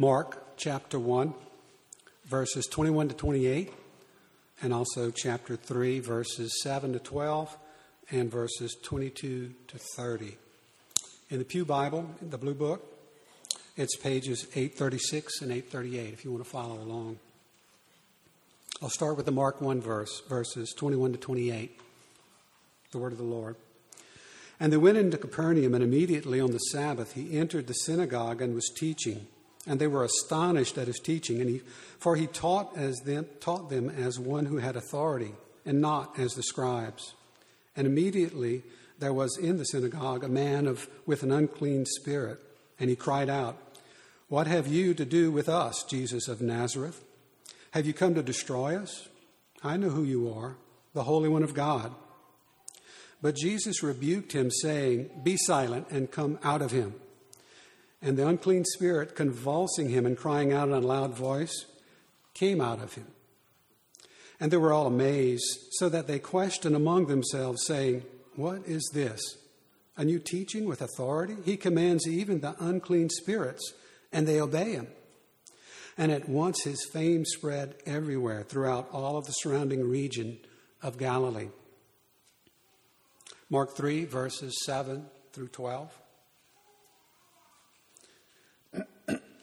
Mark chapter 1, verses 21 to 28, and also chapter 3, verses 7 to 12, and verses 22 to 30. In the Pew Bible, the Blue Book, it's pages 836 and 838 if you want to follow along. I'll start with the Mark 1 verse, verses 21 to 28. The word of the Lord. And they went into Capernaum, and immediately on the Sabbath he entered the synagogue and was teaching. And they were astonished at his teaching, and he, for he taught, as them, taught them as one who had authority, and not as the scribes. And immediately there was in the synagogue a man of, with an unclean spirit, and he cried out, What have you to do with us, Jesus of Nazareth? Have you come to destroy us? I know who you are, the Holy One of God. But Jesus rebuked him, saying, Be silent and come out of him. And the unclean spirit, convulsing him and crying out in a loud voice, came out of him. And they were all amazed, so that they questioned among themselves, saying, What is this? A new teaching with authority? He commands even the unclean spirits, and they obey him. And at once his fame spread everywhere throughout all of the surrounding region of Galilee. Mark 3, verses 7 through 12.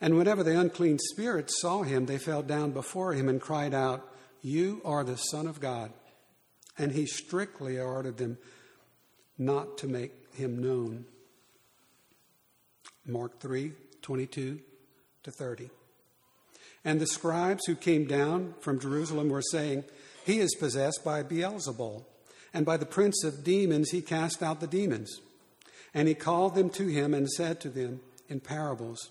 And whenever the unclean spirits saw him, they fell down before him and cried out, You are the Son of God. And he strictly ordered them not to make him known. Mark 3 22 to 30. And the scribes who came down from Jerusalem were saying, He is possessed by Beelzebul and by the prince of demons he cast out the demons. And he called them to him and said to them in parables,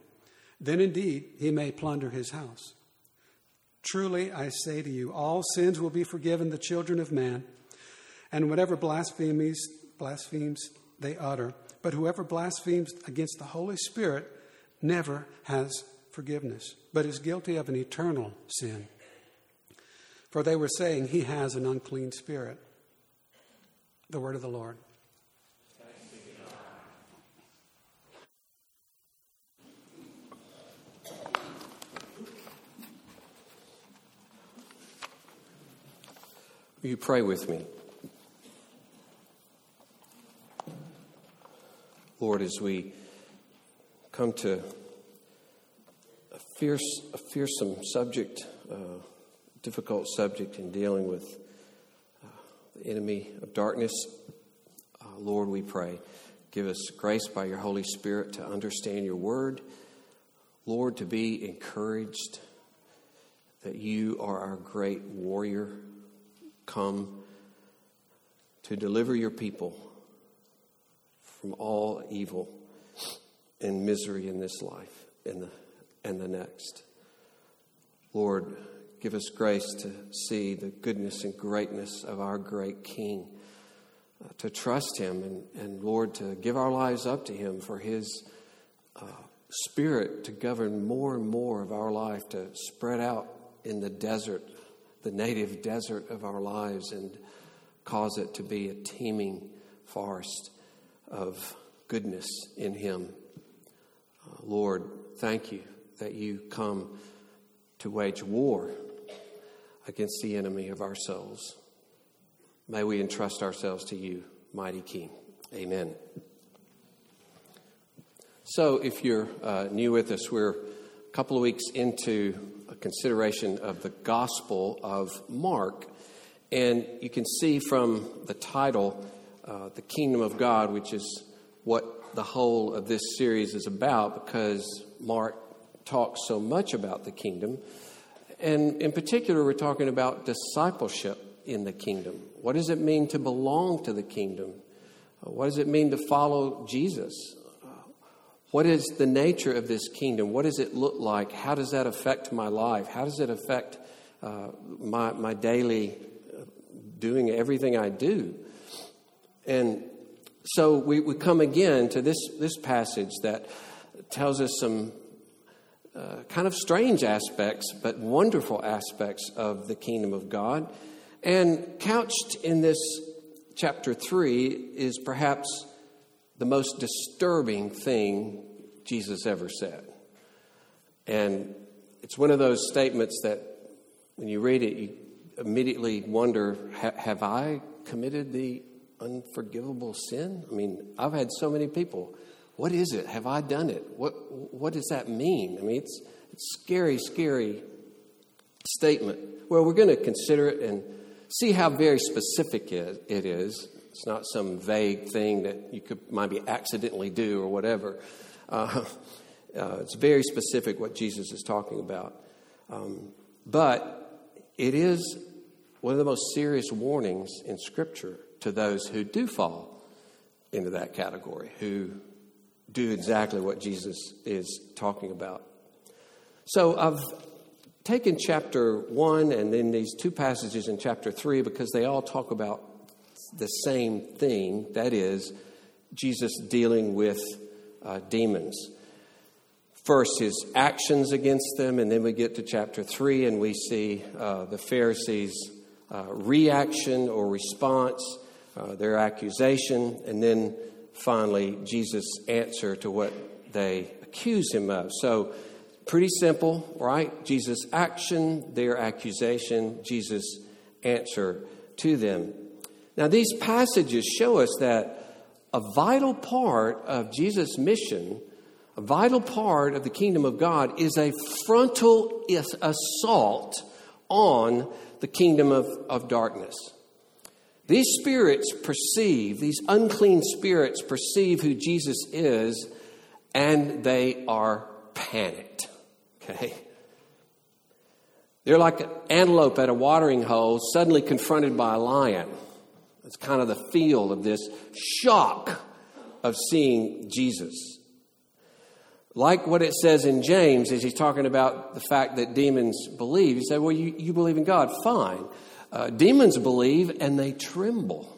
Then indeed he may plunder his house. Truly I say to you, all sins will be forgiven the children of man, and whatever blasphemies blasphemes they utter. But whoever blasphemes against the Holy Spirit never has forgiveness, but is guilty of an eternal sin. For they were saying he has an unclean spirit. The word of the Lord. Will you pray with me? Lord, as we come to a fierce, a fearsome subject, a difficult subject in dealing with the enemy of darkness. Uh, Lord, we pray, give us grace by your Holy Spirit to understand your word. Lord, to be encouraged that you are our great warrior, come to deliver your people from all evil and misery in this life and the, and the next. Lord, Give us grace to see the goodness and greatness of our great King, uh, to trust Him, and, and Lord, to give our lives up to Him for His uh, Spirit to govern more and more of our life, to spread out in the desert, the native desert of our lives, and cause it to be a teeming forest of goodness in Him. Uh, Lord, thank you that you come to wage war against the enemy of our souls. May we entrust ourselves to you, mighty King. Amen. So, if you're uh, new with us, we're couple of weeks into a consideration of the Gospel of Mark. And you can see from the title, uh, The Kingdom of God, which is what the whole of this series is about, because Mark talks so much about the kingdom. And in particular, we're talking about discipleship in the kingdom. What does it mean to belong to the kingdom? What does it mean to follow Jesus? What is the nature of this kingdom? What does it look like? How does that affect my life? How does it affect uh, my, my daily uh, doing everything I do? And so we, we come again to this, this passage that tells us some uh, kind of strange aspects, but wonderful aspects of the kingdom of God. And couched in this chapter 3 is perhaps the most disturbing thing Jesus ever said. And it's one of those statements that when you read it, you immediately wonder have I committed the unforgivable sin? I mean, I've had so many people. What is it? Have I done it? What, what does that mean? I mean, it's, it's scary, scary statement. Well, we're going to consider it and see how very specific it is. It's not some vague thing that you could maybe accidentally do or whatever. Uh, uh, it's very specific what Jesus is talking about. Um, but it is one of the most serious warnings in Scripture to those who do fall into that category, who do exactly what Jesus is talking about. So I've taken chapter 1 and then these two passages in chapter 3 because they all talk about the same thing that is, Jesus dealing with uh, demons. First, his actions against them, and then we get to chapter 3 and we see uh, the Pharisees' uh, reaction or response, uh, their accusation, and then finally Jesus' answer to what they accuse him of. So, pretty simple, right? Jesus' action, their accusation, Jesus' answer to them. Now, these passages show us that a vital part of Jesus' mission, a vital part of the kingdom of God, is a frontal assault on the kingdom of, of darkness. These spirits perceive, these unclean spirits perceive who Jesus is, and they are panicked. Okay? They're like an antelope at a watering hole suddenly confronted by a lion. It's kind of the feel of this shock of seeing Jesus. Like what it says in James, as he's talking about the fact that demons believe. He said, Well, you, you believe in God, fine. Uh, demons believe and they tremble.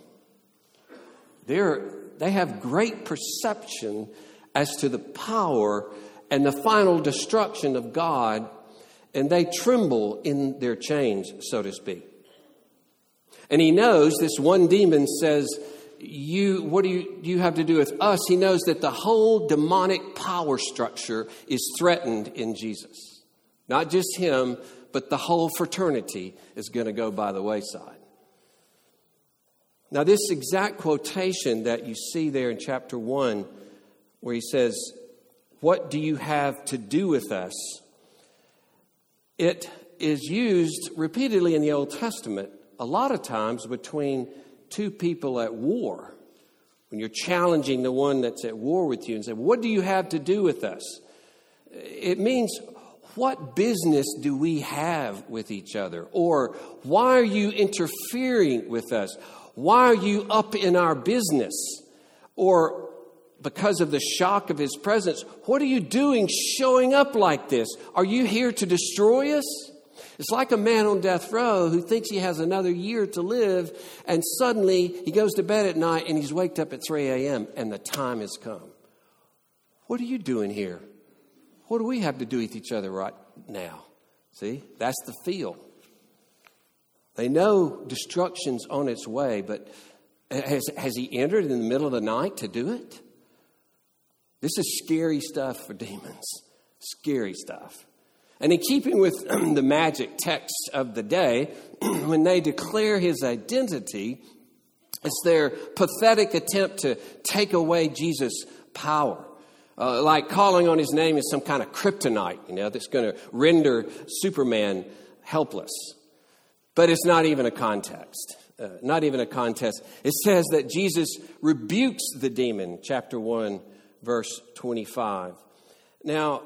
They're, they have great perception as to the power and the final destruction of God, and they tremble in their chains, so to speak. And he knows this one demon says, you, what do you, do you have to do with us? He knows that the whole demonic power structure is threatened in Jesus. Not just him, but the whole fraternity is going to go by the wayside. Now, this exact quotation that you see there in chapter 1, where he says, What do you have to do with us? It is used repeatedly in the Old Testament a lot of times between two people at war. When you're challenging the one that's at war with you and say, What do you have to do with us? It means, What business do we have with each other? Or, Why are you interfering with us? Why are you up in our business? Or, because of the shock of his presence, what are you doing showing up like this? Are you here to destroy us? It's like a man on death row who thinks he has another year to live, and suddenly he goes to bed at night and he's waked up at 3 a.m. and the time has come. What are you doing here? What do we have to do with each other right now? See, that's the feel. They know destruction's on its way, but has, has he entered in the middle of the night to do it? This is scary stuff for demons. Scary stuff. And in keeping with the magic text of the day, when they declare his identity, it's their pathetic attempt to take away Jesus' power. Uh, like calling on his name is some kind of kryptonite, you know, that's going to render Superman helpless. But it's not even a context. Uh, not even a contest. It says that Jesus rebukes the demon, chapter 1, verse 25. Now,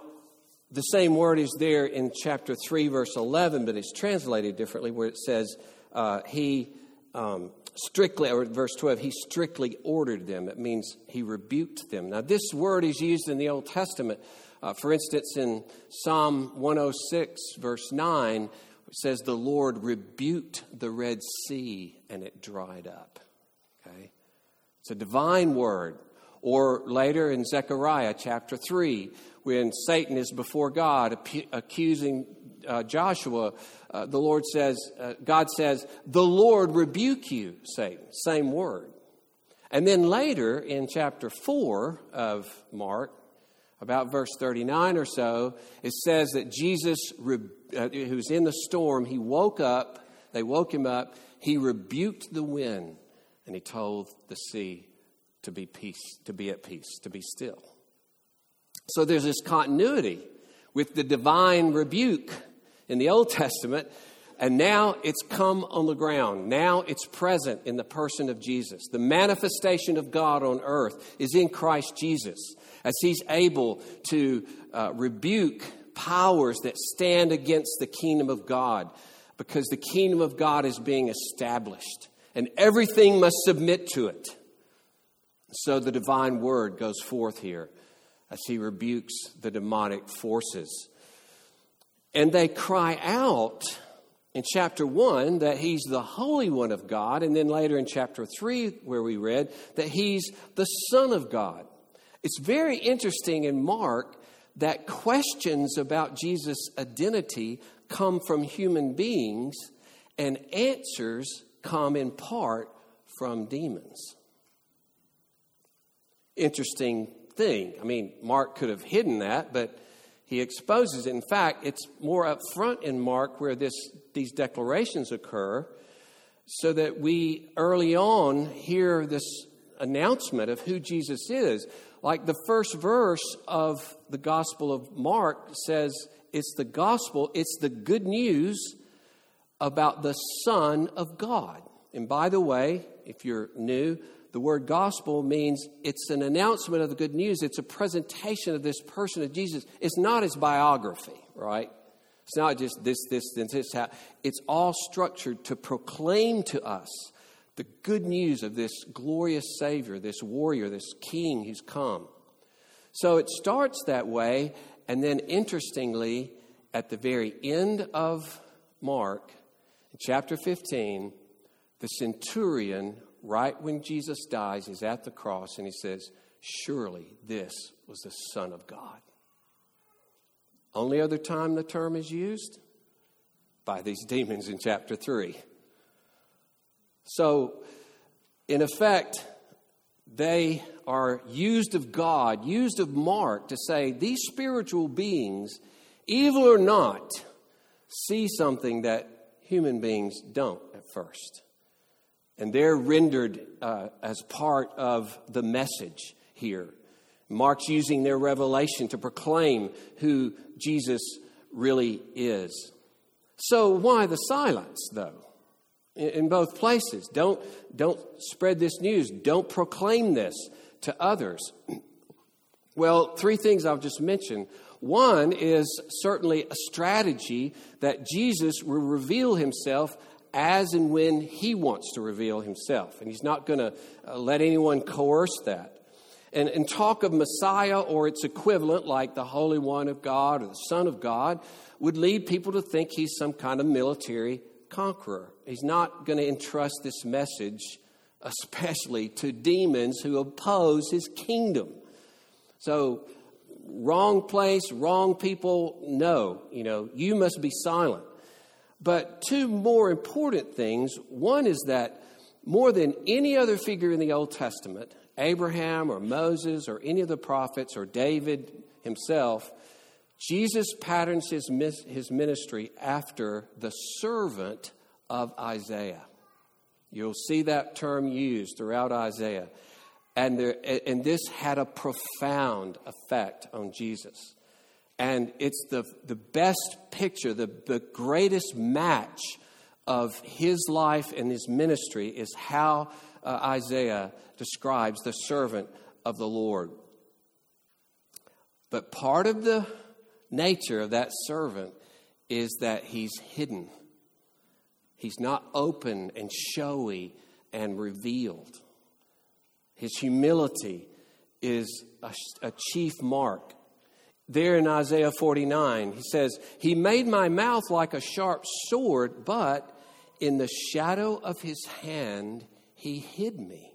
the same word is there in chapter 3, verse 11, but it's translated differently, where it says, uh, He um, strictly, or verse 12, He strictly ordered them. It means He rebuked them. Now, this word is used in the Old Testament. Uh, for instance, in Psalm 106, verse 9, it says, The Lord rebuked the Red Sea and it dried up. Okay? It's a divine word. Or later in Zechariah chapter 3, when Satan is before God accusing uh, Joshua, uh, the Lord says, uh, God says, The Lord rebuke you, Satan. Same word. And then later in chapter 4 of Mark, about verse 39 or so, it says that Jesus, uh, who's in the storm, he woke up, they woke him up, he rebuked the wind, and he told the sea to be peace, to be at peace, to be still. So there's this continuity with the divine rebuke in the Old Testament, and now it's come on the ground. Now it's present in the person of Jesus. The manifestation of God on earth is in Christ Jesus as he's able to uh, rebuke powers that stand against the kingdom of God because the kingdom of God is being established and everything must submit to it. So the divine word goes forth here as he rebukes the demonic forces. And they cry out in chapter 1 that he's the Holy One of God, and then later in chapter 3, where we read that he's the Son of God. It's very interesting in Mark that questions about Jesus' identity come from human beings, and answers come in part from demons. Interesting thing. I mean, Mark could have hidden that, but he exposes it. In fact, it's more up front in Mark where this, these declarations occur, so that we early on hear this announcement of who Jesus is. Like the first verse of the Gospel of Mark says, it's the gospel, it's the good news about the Son of God. And by the way, if you're new, the word gospel means it's an announcement of the good news. It's a presentation of this person of Jesus. It's not his biography, right? It's not just this, this, this, this. How. It's all structured to proclaim to us the good news of this glorious Savior, this warrior, this King who's come. So it starts that way, and then interestingly, at the very end of Mark, chapter 15, the centurion right when Jesus dies, he's at the cross and he says, Surely this was the Son of God. Only other time the term is used? By these demons in chapter 3. So, in effect, they are used of God, used of Mark to say these spiritual beings, evil or not, see something that human beings don't at first. And they're rendered uh, as part of the message here. Mark's using their revelation to proclaim who Jesus really is. So, why the silence, though? In both places. Don't, don't spread this news. Don't proclaim this to others. Well, three things I'll just mention. One is certainly a strategy that Jesus will reveal himself as and when he wants to reveal himself. And he's not going to uh, let anyone coerce that. And, and talk of Messiah or its equivalent, like the Holy One of God or the Son of God, would lead people to think he's some kind of military conqueror. He's not going to entrust this message, especially to demons who oppose his kingdom. So, wrong place, wrong people, no. You know, you must be silent. But two more important things. One is that more than any other figure in the Old Testament, Abraham or Moses or any of the prophets or David himself, Jesus patterns his, his ministry after the servant of Isaiah. You'll see that term used throughout Isaiah. And, there, and this had a profound effect on Jesus. And it's the, the best picture, the, the greatest match of his life and his ministry is how uh, Isaiah describes the servant of the Lord. But part of the nature of that servant is that he's hidden. He's not open and showy and revealed. His humility is a, a, chief mark. There in Isaiah 49, he says, He made my mouth like a sharp sword, but in the shadow of his hand, he hid me.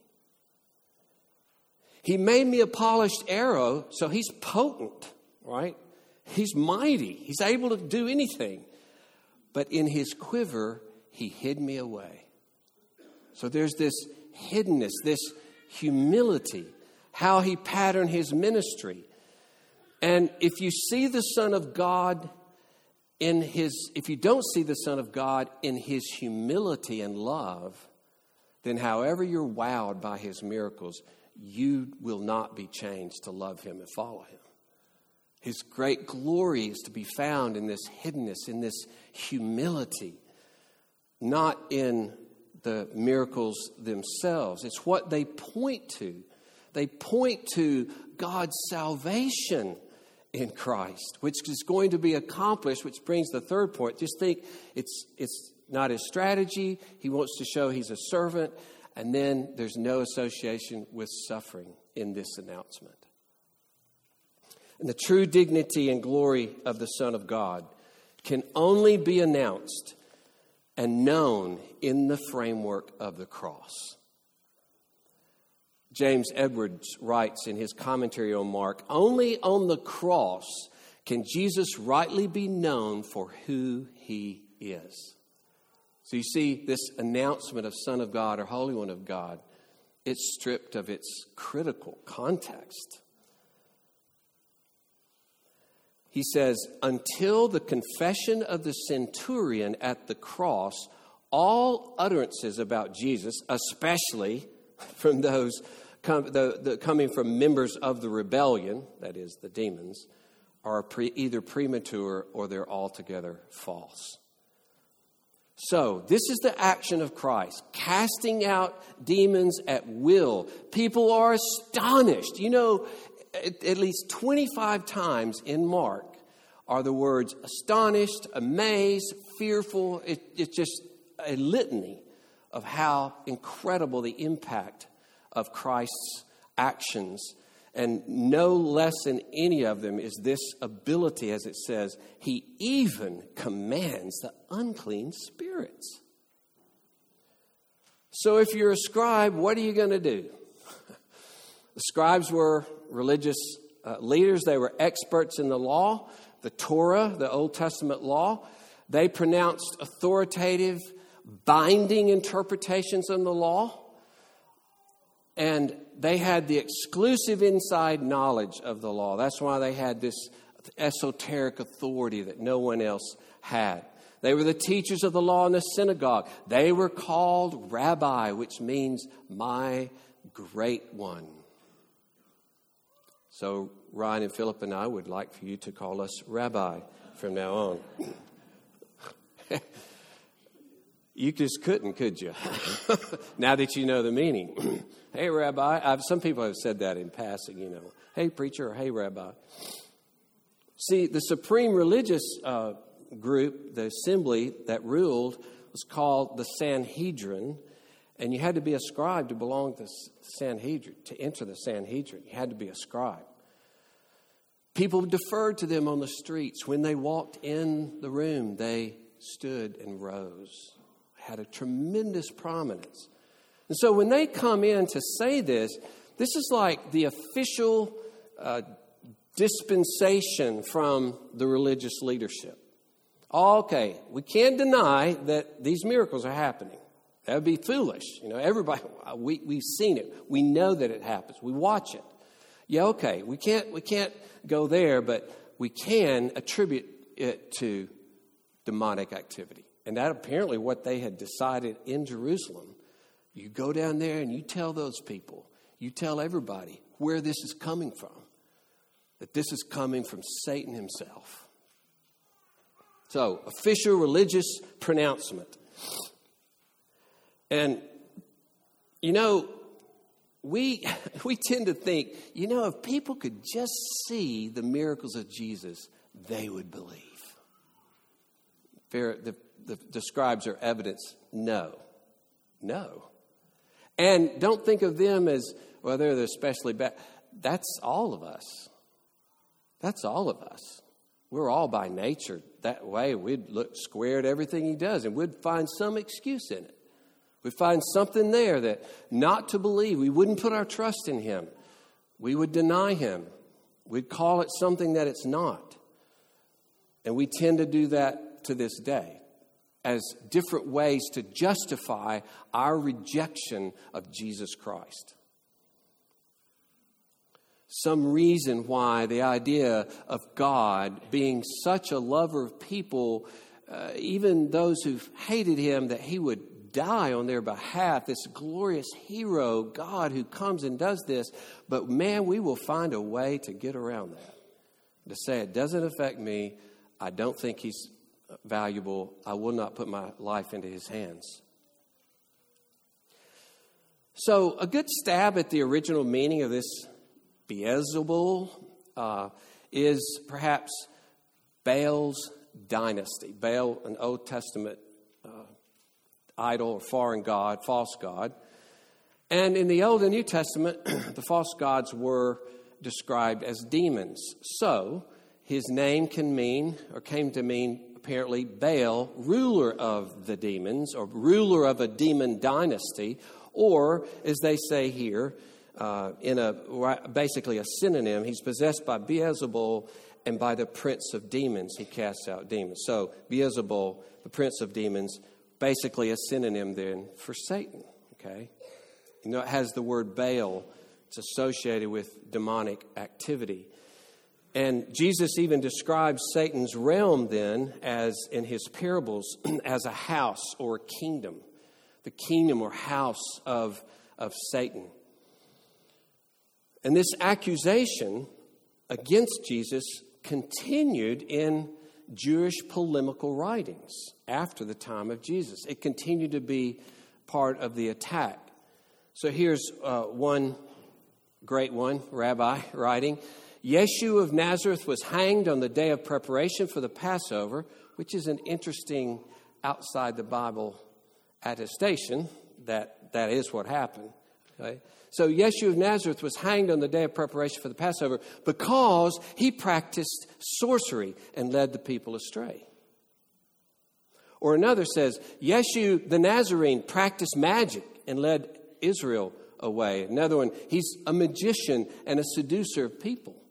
He made me a polished arrow, so he's potent, right? He's mighty. He's able to do anything. But in his quiver, he hid me away. So there's this hiddenness, this humility, how he patterned his ministry. And if you see the Son of God in his, if you don't see the Son of God in his humility and love, then however you're wowed by his miracles, you will not be changed to love him and follow him. His great glory is to be found in this hiddenness, in this humility, not in the miracles themselves. It's what they point to. They point to God's salvation in Christ, which is going to be accomplished, which brings the third point. Just think it's, it's not his strategy. He wants to show he's a servant. And then there's no association with suffering in this announcement. And the true dignity and glory of the Son of God can only be announced and known in the framework of the cross. James Edwards writes in his commentary on Mark only on the cross can Jesus rightly be known for who he is. So you see, this announcement of Son of God or Holy One of God, it's stripped of its critical context. He says, until the confession of the centurion at the cross, all utterances about Jesus, especially from those the, the, coming from members of the rebellion, that is, the demons, are pre- either premature or they're altogether false. So, this is the action of Christ, casting out demons at will. People are astonished. You know, at, at least 25 times in Mark are the words astonished, amazed, fearful. It, it's just a litany of how incredible the impact of Christ's actions and no less in any of them is this ability, as it says, he even commands the unclean spirits. So if you're a scribe, what are you going to do? the scribes were religious uh, leaders, they were experts in the law, the Torah, the Old Testament law. They pronounced authoritative, binding interpretations of the law. And they had the exclusive inside knowledge of the law. That's why they had this esoteric authority that no one else had. They were the teachers of the law in the synagogue. They were called rabbi, which means my great one. So, Ryan and Philip and I would like for you to call us rabbi from now on. You just couldn't, could you? now that you know the meaning. Hey, Rabbi. I've, some people have said that in passing, you know. Hey, preacher, or hey, Rabbi. See, the supreme religious uh, group, the assembly that ruled, was called the Sanhedrin, and you had to be a scribe to belong to the Sanhedrin, to enter the Sanhedrin. You had to be a scribe. People deferred to them on the streets. When they walked in the room, they stood and rose, had a tremendous prominence. And so when they come in to say this, this is like the official uh, dispensation from the religious leadership. Okay, we can't deny that these miracles are happening. That would be foolish. You know, everybody, we, we've seen it. We know that it happens. We watch it. Yeah, okay, we can't, we can't go there, but we can attribute it to demonic activity. And that apparently what they had decided in Jerusalem you go down there and you tell those people, you tell everybody where this is coming from, that this is coming from Satan himself. So, official religious pronouncement. And, you know, we, we tend to think, you know, if people could just see the miracles of Jesus, they would believe. The, the, the scribes are evidence. No. No. And don't think of them as, well, they're especially bad. That's all of us. That's all of us. We're all by nature that way. We'd look square at everything he does and we'd find some excuse in it. We'd find something there that not to believe. We wouldn't put our trust in him. We would deny him. We'd call it something that it's not. And we tend to do that to this day as different ways to justify our rejection of Jesus Christ. Some reason why the idea of God being such a lover of people, uh, even those who've hated him, that he would die on their behalf, this glorious hero, God who comes and does this. But man, we will find a way to get around that. To say it doesn't affect me, I don't think he's valuable. I will not put my life into his hands. So, a good stab at the original meaning of this Beelzebul uh, is perhaps Baal's dynasty. Baal, an Old Testament uh, idol or foreign god, false god. And in the Old and New Testament, the false gods were described as demons. So, his name can mean, or came to mean, apparently Baal, ruler of the demons, or ruler of a demon dynasty, or, as they say here, uh, in a basically a synonym, he's possessed by Beelzebul and by the prince of demons, he casts out demons. So, Beelzebul, the prince of demons, basically a synonym then for Satan, okay? You know, it has the word Baal, it's associated with demonic activity. And Jesus even describes Satan's realm then as in his parables as a house or a kingdom, the kingdom or house of, of Satan. And this accusation against Jesus continued in Jewish polemical writings after the time of Jesus. It continued to be part of the attack. So here's uh, one great one, rabbi writing. Yeshua of Nazareth was hanged on the day of preparation for the Passover, which is an interesting outside the Bible attestation that that is what happened. Okay? So Yeshua of Nazareth was hanged on the day of preparation for the Passover because he practiced sorcery and led the people astray. Or another says, Yeshua the Nazarene practiced magic and led Israel away. Another one, he's a magician and a seducer of people.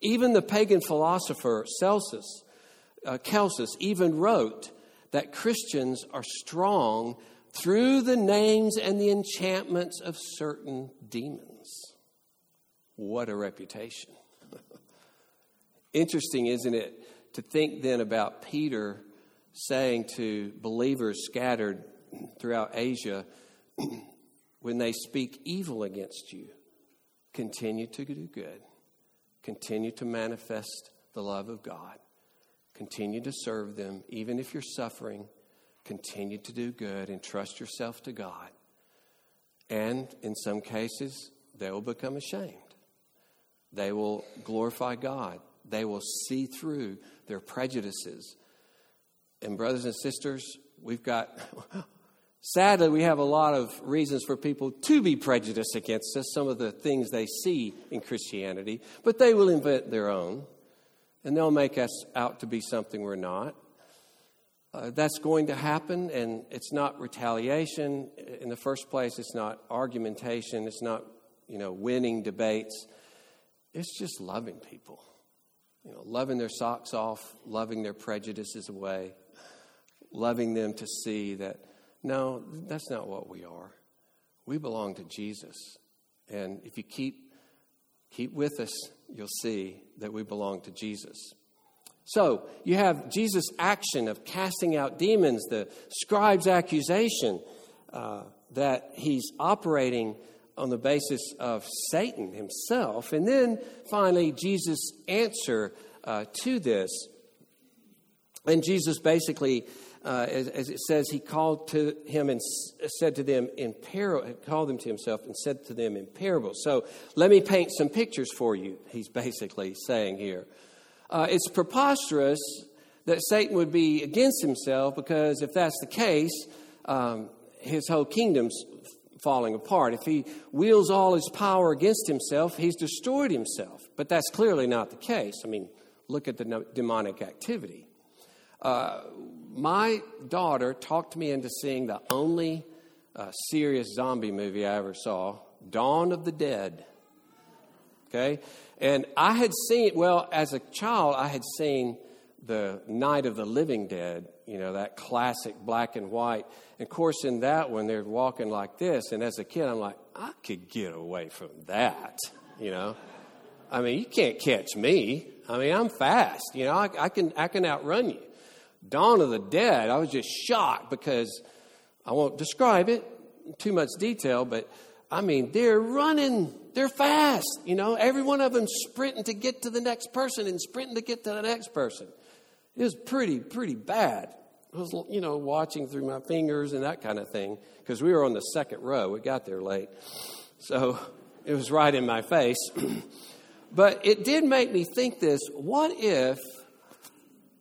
Even the pagan philosopher Celsus, uh, Celsus even wrote that Christians are strong through the names and the enchantments of certain demons. What a reputation. Interesting, isn't it, to think then about Peter saying to believers scattered throughout Asia, when they speak evil against you, continue to do good. Continue to manifest the love of God. Continue to serve them, even if you're suffering. Continue to do good and trust yourself to God. And in some cases, they will become ashamed. They will glorify God. They will see through their prejudices. And, brothers and sisters, we've got Sadly, we have a lot of reasons for people to be prejudiced against us, some of the things they see in Christianity, but they will invent their own, and they'll make us out to be something we're not. Uh, that's going to happen, and it's not retaliation. In the first place, it's not argumentation, it's not, you know, winning debates. It's just loving people. You know, loving their socks off, loving their prejudices away, loving them to see that no, that's not what we are. We belong to Jesus. And if you keep keep with us, you'll see that we belong to Jesus. So, you have Jesus' action of casting out demons, the scribe's accusation uh, that he's operating on the basis of Satan himself. And then finally, Jesus' answer uh, to this. And Jesus basically, uh, as, as, it says, he called to him and said to them in parable, called them to himself and said to them in parables. So let me paint some pictures for you, he's basically saying here. Uh, it's preposterous that Satan would be against himself because if that's the case, um, his whole kingdom's falling apart. If he wields all his power against himself, he's destroyed himself. But that's clearly not the case. I mean, look at the demonic activity. Uh, my daughter talked me into seeing the only uh, serious zombie movie I ever saw, Dawn of the Dead. Okay? And I had seen, well, as a child, I had seen the Night of the Living Dead, you know, that classic black and white. And of course, in that one, they're walking like this. And as a kid, I'm like, I could get away from that, you know. I mean, you can't catch me. I mean, I'm fast, you know, I, I can, I can outrun you. Dawn of the Dead, I was just shocked because I won't describe it in too much detail, but I mean, they're running, they're fast, you know, every one of them sprinting to get to the next person and sprinting to get to the next person. It was pretty, pretty bad. I was, you know, watching through my fingers and that kind of thing because we were on the second row. We got there late. So it was right in my face. but it did make me think this what if,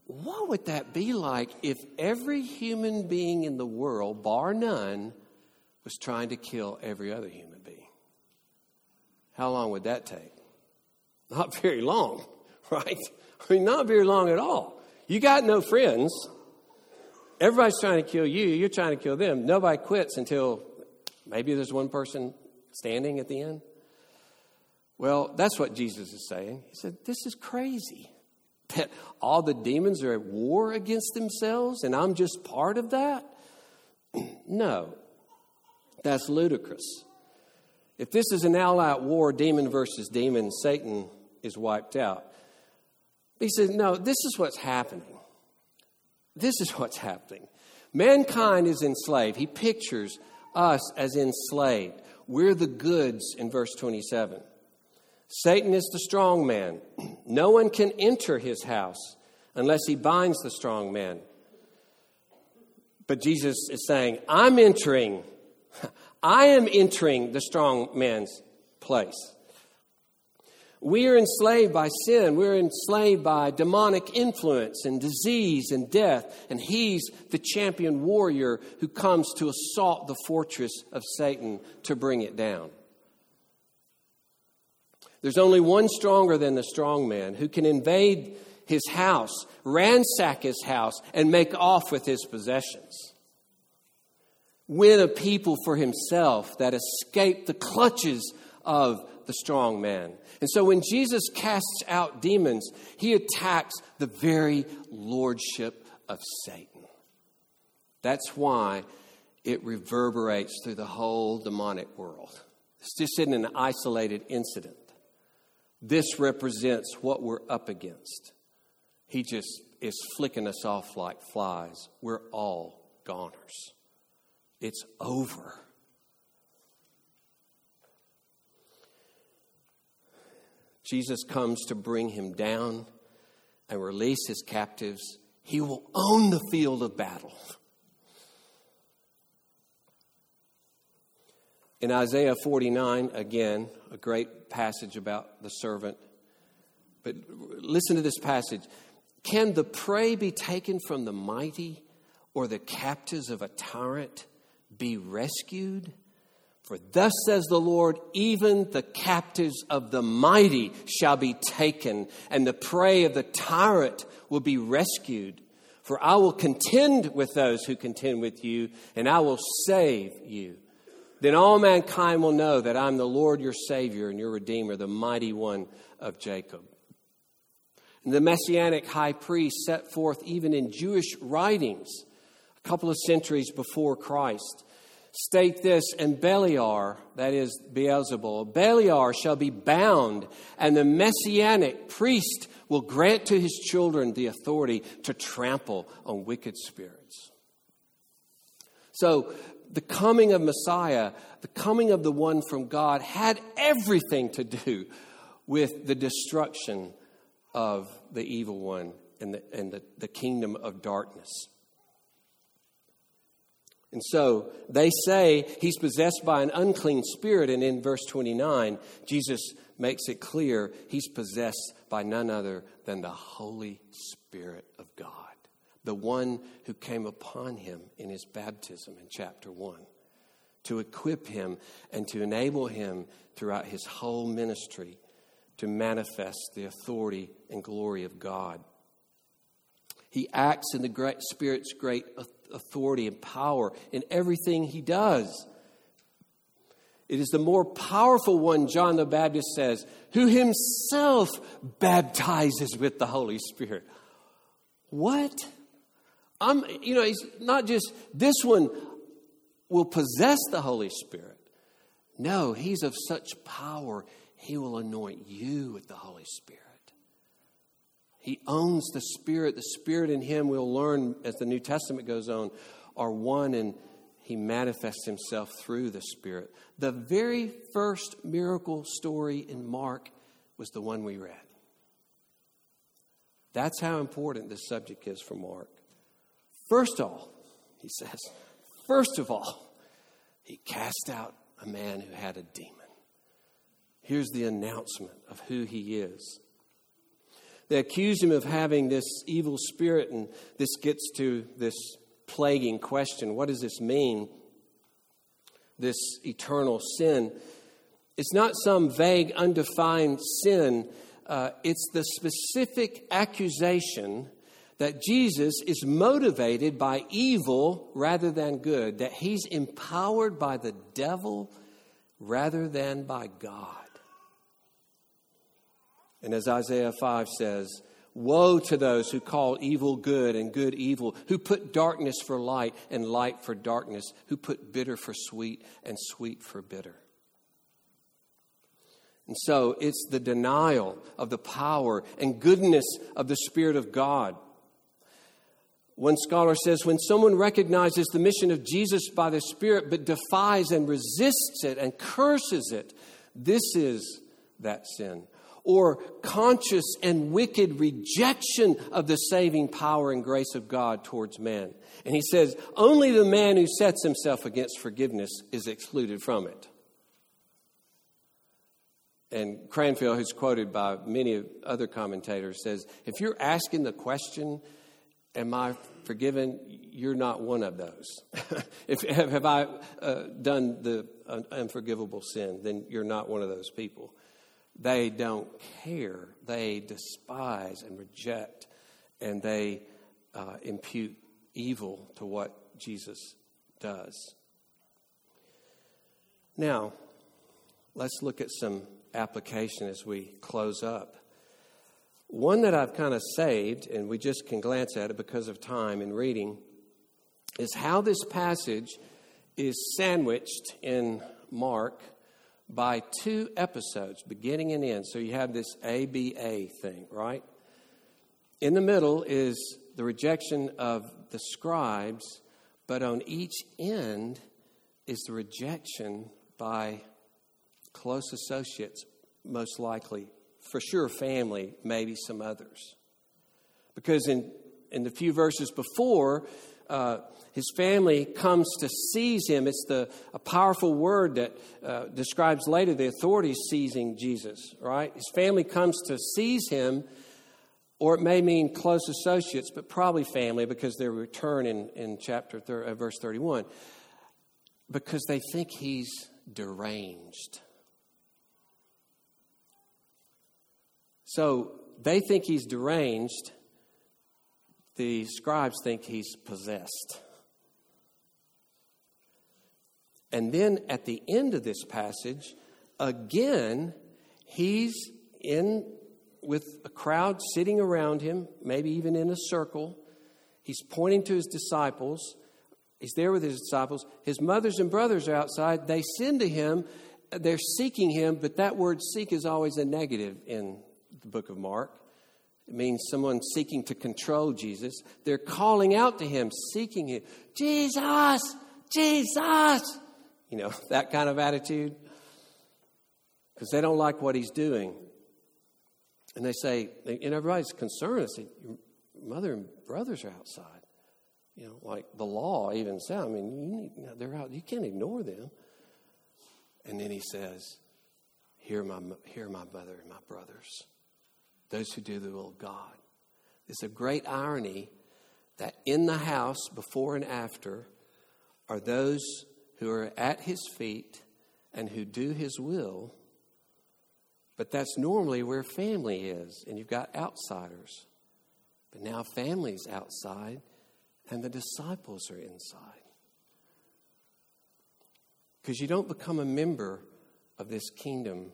what would that be like if every human being in the world, bar none, was trying to kill every other human being? How long would that take? Not very long, right? I mean, not very long at all. You got no friends. Everybody's trying to kill you. You're trying to kill them. Nobody quits until maybe there's one person standing at the end. Well, that's what Jesus is saying. He said, This is crazy. That all the demons are at war against themselves and I'm just part of that? no, that's ludicrous. If this is an all out war, demon versus demon, Satan is wiped out. He says, No, this is what's happening. This is what's happening. Mankind is enslaved. He pictures us as enslaved. We're the goods in verse 27. Satan is the strong man. No one can enter his house unless he binds the strong man. But Jesus is saying, I'm entering, I am entering the strong man's place. We are enslaved by sin. We're enslaved by demonic influence and disease and death. And he's the champion warrior who comes to assault the fortress of Satan to bring it down. There's only one stronger than the strong man who can invade his house, ransack his house, and make off with his possessions. Win a people for himself that escape the clutches of the strong man. And so when Jesus casts out demons, he attacks the very lordship of Satan. That's why it reverberates through the whole demonic world. This just isn't an isolated incident. This represents what we're up against. He just is flicking us off like flies. We're all goners. It's over. Jesus comes to bring him down and release his captives. He will own the field of battle. In Isaiah 49, again, a great passage about the servant. But listen to this passage. Can the prey be taken from the mighty, or the captives of a tyrant be rescued? For thus says the Lord, even the captives of the mighty shall be taken, and the prey of the tyrant will be rescued. For I will contend with those who contend with you, and I will save you. Then all mankind will know that I'm the Lord your Savior and your Redeemer, the mighty one of Jacob. And the Messianic high priest set forth even in Jewish writings a couple of centuries before Christ state this, and Beliar, that is Beelzebul, Beliar shall be bound, and the messianic priest will grant to his children the authority to trample on wicked spirits. So, the coming of Messiah, the coming of the one from God, had everything to do with the destruction of the evil one and the, and the, the kingdom of darkness. And so they say he's possessed by an unclean spirit, and in verse 29, Jesus makes it clear he's possessed by none other than the Holy Spirit of God, the one who came upon him in his baptism in chapter 1 to equip him and to enable him throughout his whole ministry to manifest the authority and glory of God. He acts in the great Spirit's great authority and power in everything he does. It is the more powerful one, John the Baptist says, who himself baptizes with the Holy Spirit. What? I'm, you know, he's not just this one will possess the Holy Spirit. No, he's of such power, he will anoint you with the Holy Spirit. He owns the Spirit. The Spirit in him, we'll learn as the New Testament goes on, are one and he manifests himself through the Spirit. The very first miracle story in Mark was the one we read. That's how important this subject is for Mark. First of all, he says, first of all, he cast out a man who had a demon. Here's the announcement of who he is. They accuse him of having this evil spirit, and this gets to this plaguing question what does this mean? This eternal sin. It's not some vague, undefined sin, uh, it's the specific accusation that Jesus is motivated by evil rather than good, that he's empowered by the devil rather than by God. And as Isaiah 5 says, Woe to those who call evil good and good evil, who put darkness for light and light for darkness, who put bitter for sweet and sweet for bitter. And so it's the denial of the power and goodness of the Spirit of God. One scholar says when someone recognizes the mission of Jesus by the Spirit but defies and resists it and curses it, this is that sin or conscious and wicked rejection of the saving power and grace of God towards man. And he says, only the man who sets himself against forgiveness is excluded from it. And Cranfield, who's quoted by many other commentators, says, if you're asking the question, Am I forgiven? You're not one of those. if have have I uh, done the uh, unforgivable sin, then you're not one of those people. They don't care. They despise and reject, and they uh, impute evil to what Jesus does. Now, let's look at some application as we close up. One that I've kind of saved, and we just can glance at it because of time and reading, is how this passage is sandwiched in Mark by two episodes, beginning and end. So you have this ABA thing, right? In the middle is the rejection of the scribes, but on each end is the rejection by close associates, most likely. For sure, family, maybe some others. Because in, in the few verses before, uh, his family comes to seize him. It's the, a powerful word that uh, describes later the authorities seizing Jesus, right? His family comes to seize him, or it may mean close associates, but probably family because they return in, in chapter thir- uh, verse 31. Because they think he's deranged. So they think he's deranged. The scribes think he's possessed. And then at the end of this passage, again, he's in with a crowd sitting around him, maybe even in a circle. He's pointing to his disciples. He's there with his disciples. His mothers and brothers are outside. They send to him. They're seeking him, but that word seek is always a negative in the book of Mark. It means someone seeking to control Jesus. They're calling out to him, seeking him. Jesus, Jesus! You know, that kind of attitude. Because they don't like what he's doing. And they say, and everybody's concerned. They say, Your mother and brothers are outside. You know, like the law even said, I mean, you need, they're out, you can't ignore them. And then he says, Here my, here my mother and my brothers, those who do the will of God. It's a great irony that in the house, before and after, are those who are at his feet and who do his will. But that's normally where family is, and you've got outsiders. But now family's outside, and the disciples are inside. Because you don't become a member of this kingdom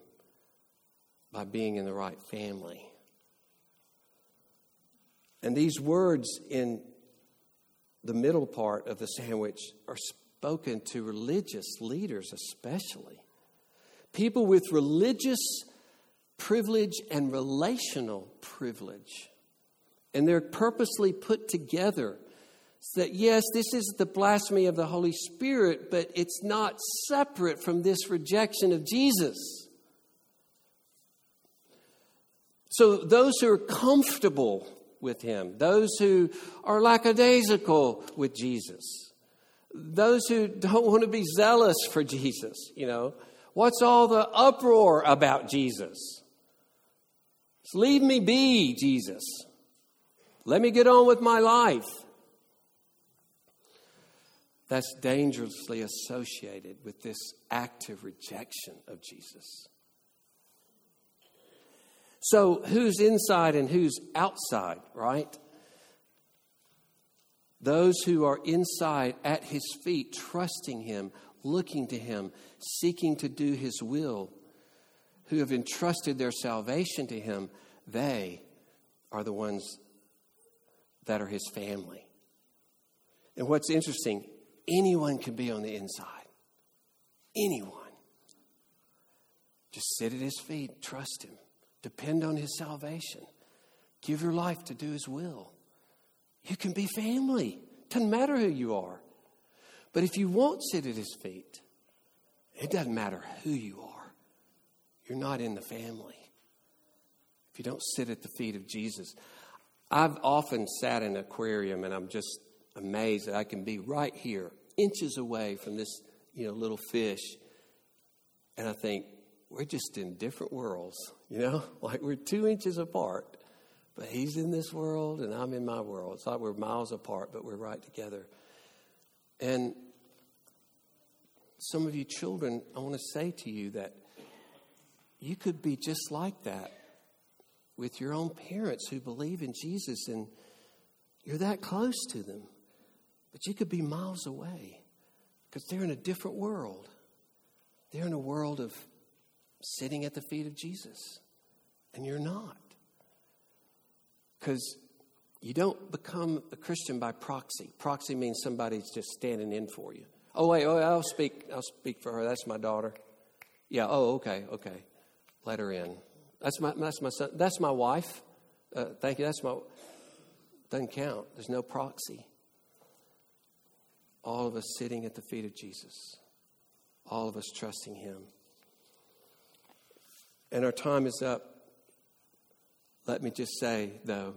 by being in the right family. And these words in the middle part of the sandwich are spoken to religious leaders, especially. People with religious privilege and relational privilege. And they're purposely put together so that, yes, this is the blasphemy of the Holy Spirit, but it's not separate from this rejection of Jesus. So, those who are comfortable with Him, those who are lackadaisical with Jesus, those who don't want to be zealous for Jesus, you know, what's all the uproar about Jesus? Just leave me be, Jesus. Let me get on with my life. That's dangerously associated with this active rejection of Jesus. So, who's inside and who's outside, right? Those who are inside at his feet, trusting him, looking to him, seeking to do his will, who have entrusted their salvation to him, they are the ones that are his family. And what's interesting, anyone can be on the inside. Anyone. Just sit at his feet, trust him. Depend on His salvation. Give your life to do His will. You can be family. Doesn't matter who you are. But if you won't sit at His feet, it doesn't matter who you are. You're not in the family. If you don't sit at the feet of Jesus, I've often sat in an aquarium and I'm just amazed that I can be right here, inches away from this you know little fish, and I think, we're just in different worlds, you know? Like we're two inches apart, but he's in this world and I'm in my world. It's like we're miles apart, but we're right together. And some of you children, I want to say to you that you could be just like that with your own parents who believe in Jesus and you're that close to them. But you could be miles away because they're in a different world. They're in a world of sitting at the feet of Jesus, and you're not. Because you don't become a Christian by proxy. Proxy means somebody's just standing in for you. Oh wait, oh I'll speak. I'll speak for her. That's my daughter. Yeah. Oh, okay, okay. Let her in. That's my that's my son. That's my wife. Uh, thank you. That's my. Doesn't count. There's no proxy. All of us sitting at the feet of Jesus. All of us trusting Him. And our time is up. Let me just say, though,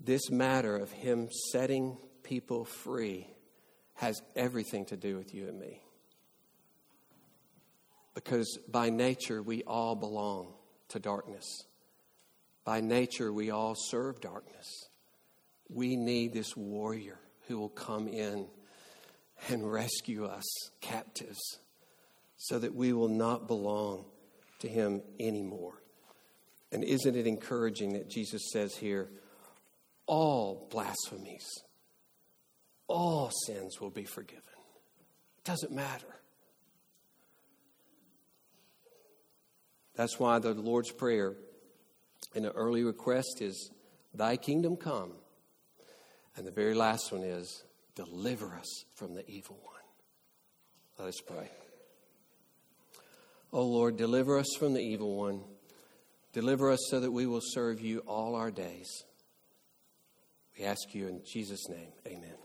this matter of Him setting people free has everything to do with you and me. Because by nature, we all belong to darkness. By nature, we all serve darkness. We need this warrior who will come in and rescue us captives so that we will not belong to him anymore. And isn't it encouraging that Jesus says here, all blasphemies, all sins will be forgiven? It doesn't matter. That's why the Lord's Prayer in the early request is, Thy kingdom come. And the very last one is, Deliver us from the evil one. Let us pray. O oh Lord, deliver us from the evil one. Deliver us so that we will serve you all our days. We ask you in Jesus' name. Amen.